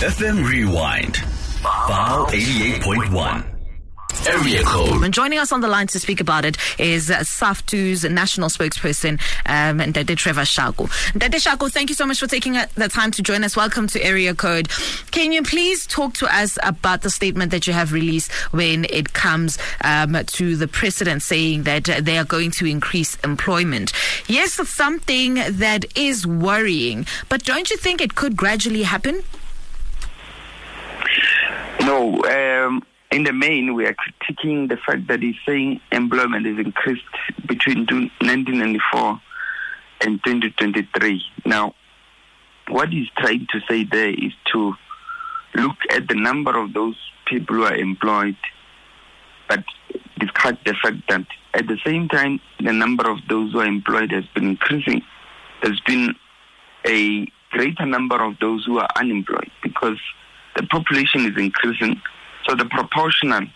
FM Rewind. File 88.1. Area code. And joining us on the line to speak about it is uh, SAFTU's national spokesperson, um, Ndade Trevor Shaku. Ndade Shaku, thank you so much for taking uh, the time to join us. Welcome to Area Code. Can you please talk to us about the statement that you have released when it comes um, to the president saying that they are going to increase employment? Yes, it's something that is worrying, but don't you think it could gradually happen? No, um, in the main, we are critiquing the fact that he's saying employment is increased between 1994 and 2023. Now, what he's trying to say there is to look at the number of those people who are employed, but discard the fact that at the same time, the number of those who are employed has been increasing. There's been a greater number of those who are unemployed because the population is increasing, so the proportional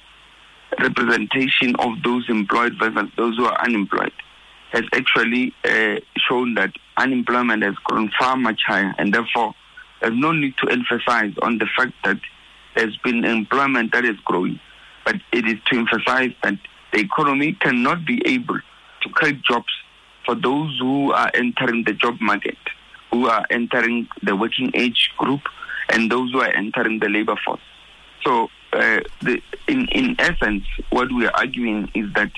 representation of those employed versus those who are unemployed has actually uh, shown that unemployment has grown far much higher, and therefore there's no need to emphasize on the fact that there's been employment that is growing, but it is to emphasize that the economy cannot be able to create jobs for those who are entering the job market, who are entering the working age group, and those who are entering the labor force. So, uh, the, in, in essence, what we are arguing is that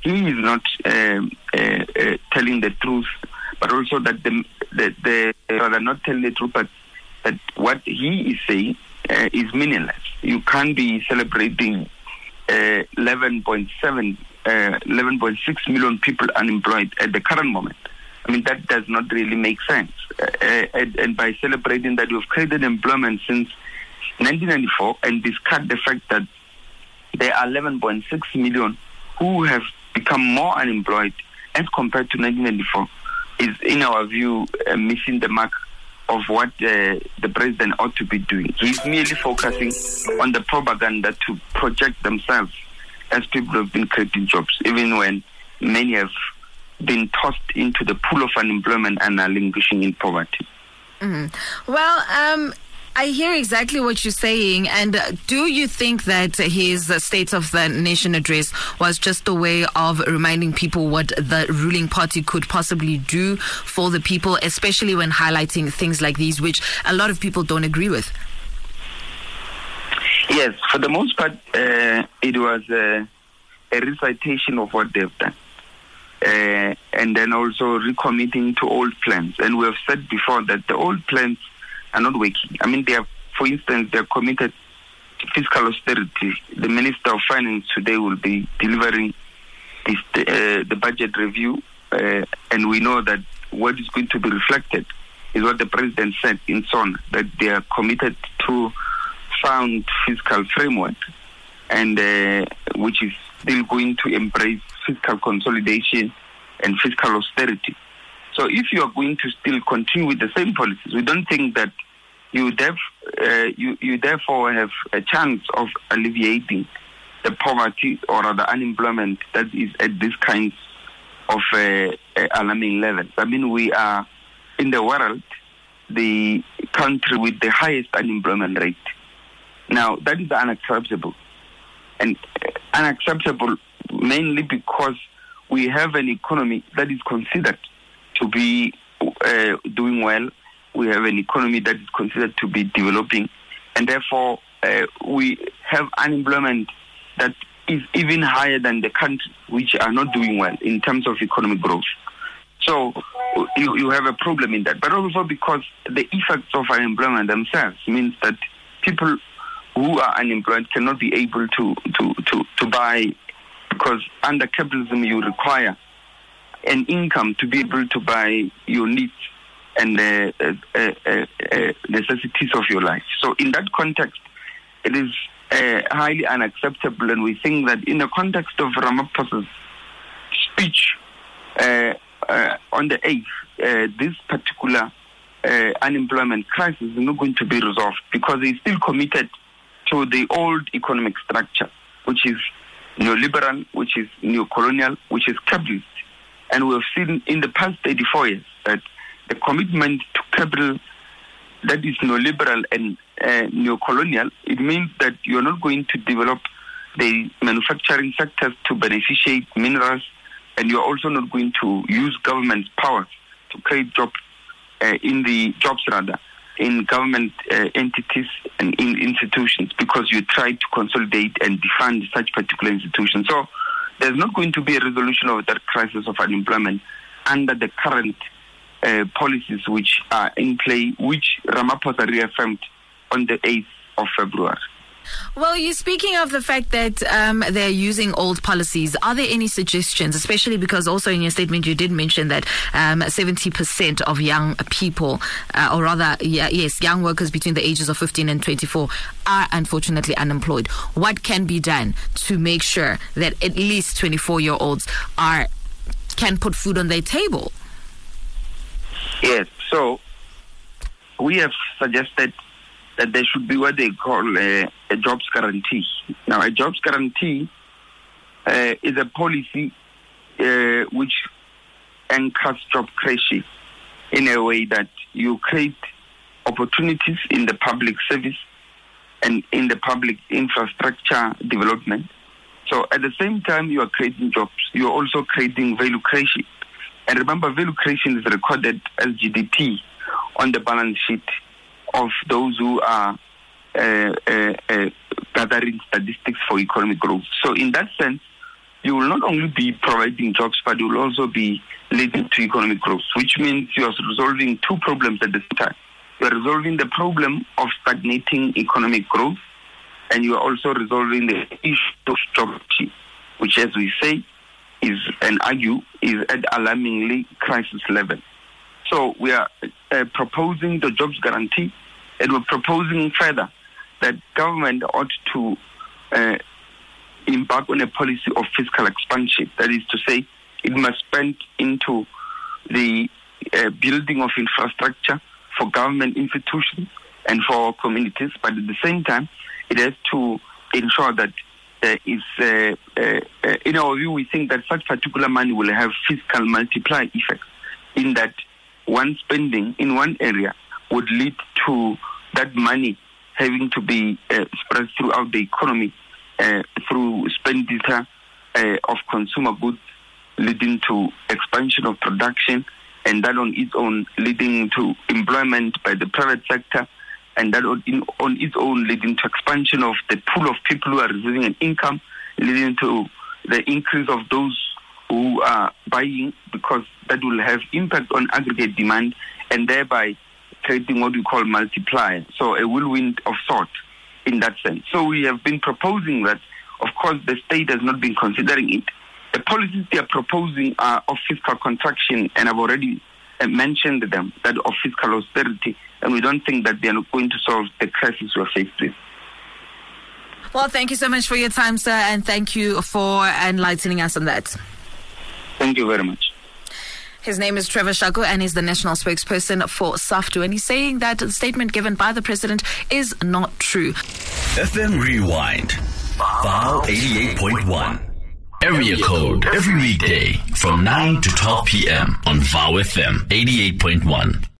he is not um, uh, uh, telling the truth, but also that the, the, the rather not telling the truth, but that what he is saying uh, is meaningless. You can't be celebrating uh, 11.7, uh, 11.6 million people unemployed at the current moment. I mean, that does not really make sense. And, and, by celebrating that you've created employment since 1994 and discard the fact that there are 11.6 million who have become more unemployed as compared to 1994 is, in our view, uh, missing the mark of what uh, the president ought to be doing. He's merely focusing on the propaganda to project themselves as people have been creating jobs, even when many have been tossed into the pool of unemployment and are languishing in poverty. Mm-hmm. Well, um, I hear exactly what you're saying. And do you think that his State of the Nation address was just a way of reminding people what the ruling party could possibly do for the people, especially when highlighting things like these, which a lot of people don't agree with? Yes, for the most part, uh, it was uh, a recitation of what they've done. Uh, and then also recommitting to old plans. And we have said before that the old plans are not working. I mean, they are, for instance, they are committed to fiscal austerity. The Minister of Finance today will be delivering this, uh, the budget review, uh, and we know that what is going to be reflected is what the President said in SONA, that they are committed to sound fiscal framework, and uh, which is still going to embrace fiscal consolidation and fiscal austerity. So if you are going to still continue with the same policies, we don't think that you, def, uh, you, you therefore have a chance of alleviating the poverty or the unemployment that is at this kind of uh, alarming levels. I mean, we are in the world the country with the highest unemployment rate. Now, that is unacceptable. And uh, unacceptable mainly because we have an economy that is considered to be uh, doing well. We have an economy that is considered to be developing, and therefore uh, we have unemployment that is even higher than the countries which are not doing well in terms of economic growth. So you, you have a problem in that, but also because the effects of unemployment themselves means that people who are unemployed cannot be able to, to, to, to buy because under capitalism you require an income to be able to buy your needs and the uh, uh, uh, uh, necessities of your life. So in that context, it is uh, highly unacceptable, and we think that in the context of Ramaphosa's speech uh, on the 8th, this particular unemployment crisis is not going to be resolved because he's still committed to the old economic structure, which is neoliberal, which is neo-colonial, which is capitalist. And we have seen in the past 84 years that the commitment to capital that is neoliberal and uh, neocolonial, it means that you're not going to develop the manufacturing sectors to beneficiate minerals, and you're also not going to use government powers to create jobs uh, in the jobs rather in government uh, entities and in institutions because you try to consolidate and defund such particular institutions. So there's not going to be a resolution of that crisis of unemployment under the current uh, policies which are in play, which Ramaphosa reaffirmed on the 8th of February. Well, you're speaking of the fact that um, they're using old policies. Are there any suggestions, especially because also in your statement you did mention that um, 70% of young people, uh, or rather, yeah, yes, young workers between the ages of 15 and 24 are unfortunately unemployed. What can be done to make sure that at least 24 year olds are can put food on their table? Yes, so we have suggested that there should be what they call a, a jobs guarantee. Now, a jobs guarantee uh, is a policy uh, which anchors job creation in a way that you create opportunities in the public service and in the public infrastructure development. So at the same time you are creating jobs, you are also creating value creation. And remember, value creation is recorded as GDP on the balance sheet of those who are uh, uh, uh, gathering statistics for economic growth. So, in that sense, you will not only be providing jobs, but you will also be leading to economic growth, which means you are resolving two problems at the same time. You are resolving the problem of stagnating economic growth, and you are also resolving the issue of job which, as we say, is and argue is at alarmingly crisis level. So we are uh, proposing the jobs guarantee, and we're proposing further that government ought to uh, embark on a policy of fiscal expansion. That is to say, it must spend into the uh, building of infrastructure for government institutions and for communities, but at the same time, it has to ensure that there is, uh, uh, uh, in our view, we think that such particular money will have fiscal multiplier effects in that one spending in one area would lead to that money having to be uh, spread throughout the economy uh, through expenditure uh, of consumer goods, leading to expansion of production, and that on its own leading to employment by the private sector, and that on, in, on its own leading to expansion of the pool of people who are receiving an income, leading to the increase of those who are buying because that will have impact on aggregate demand and thereby creating what we call multiplier. So a whirlwind of sort in that sense. So we have been proposing that, of course, the state has not been considering it. The policies they are proposing are of fiscal contraction, and I've already uh, mentioned them, that of fiscal austerity, and we don't think that they are going to solve the crisis we're faced with. Well, thank you so much for your time, sir, and thank you for enlightening us on that. Thank you very much. His name is Trevor Shaku, and he's the national spokesperson for SAFTU. And he's saying that the statement given by the president is not true. FM Rewind, File 88.1. Area code every weekday from 9 to 12 p.m. on VOW FM 88.1.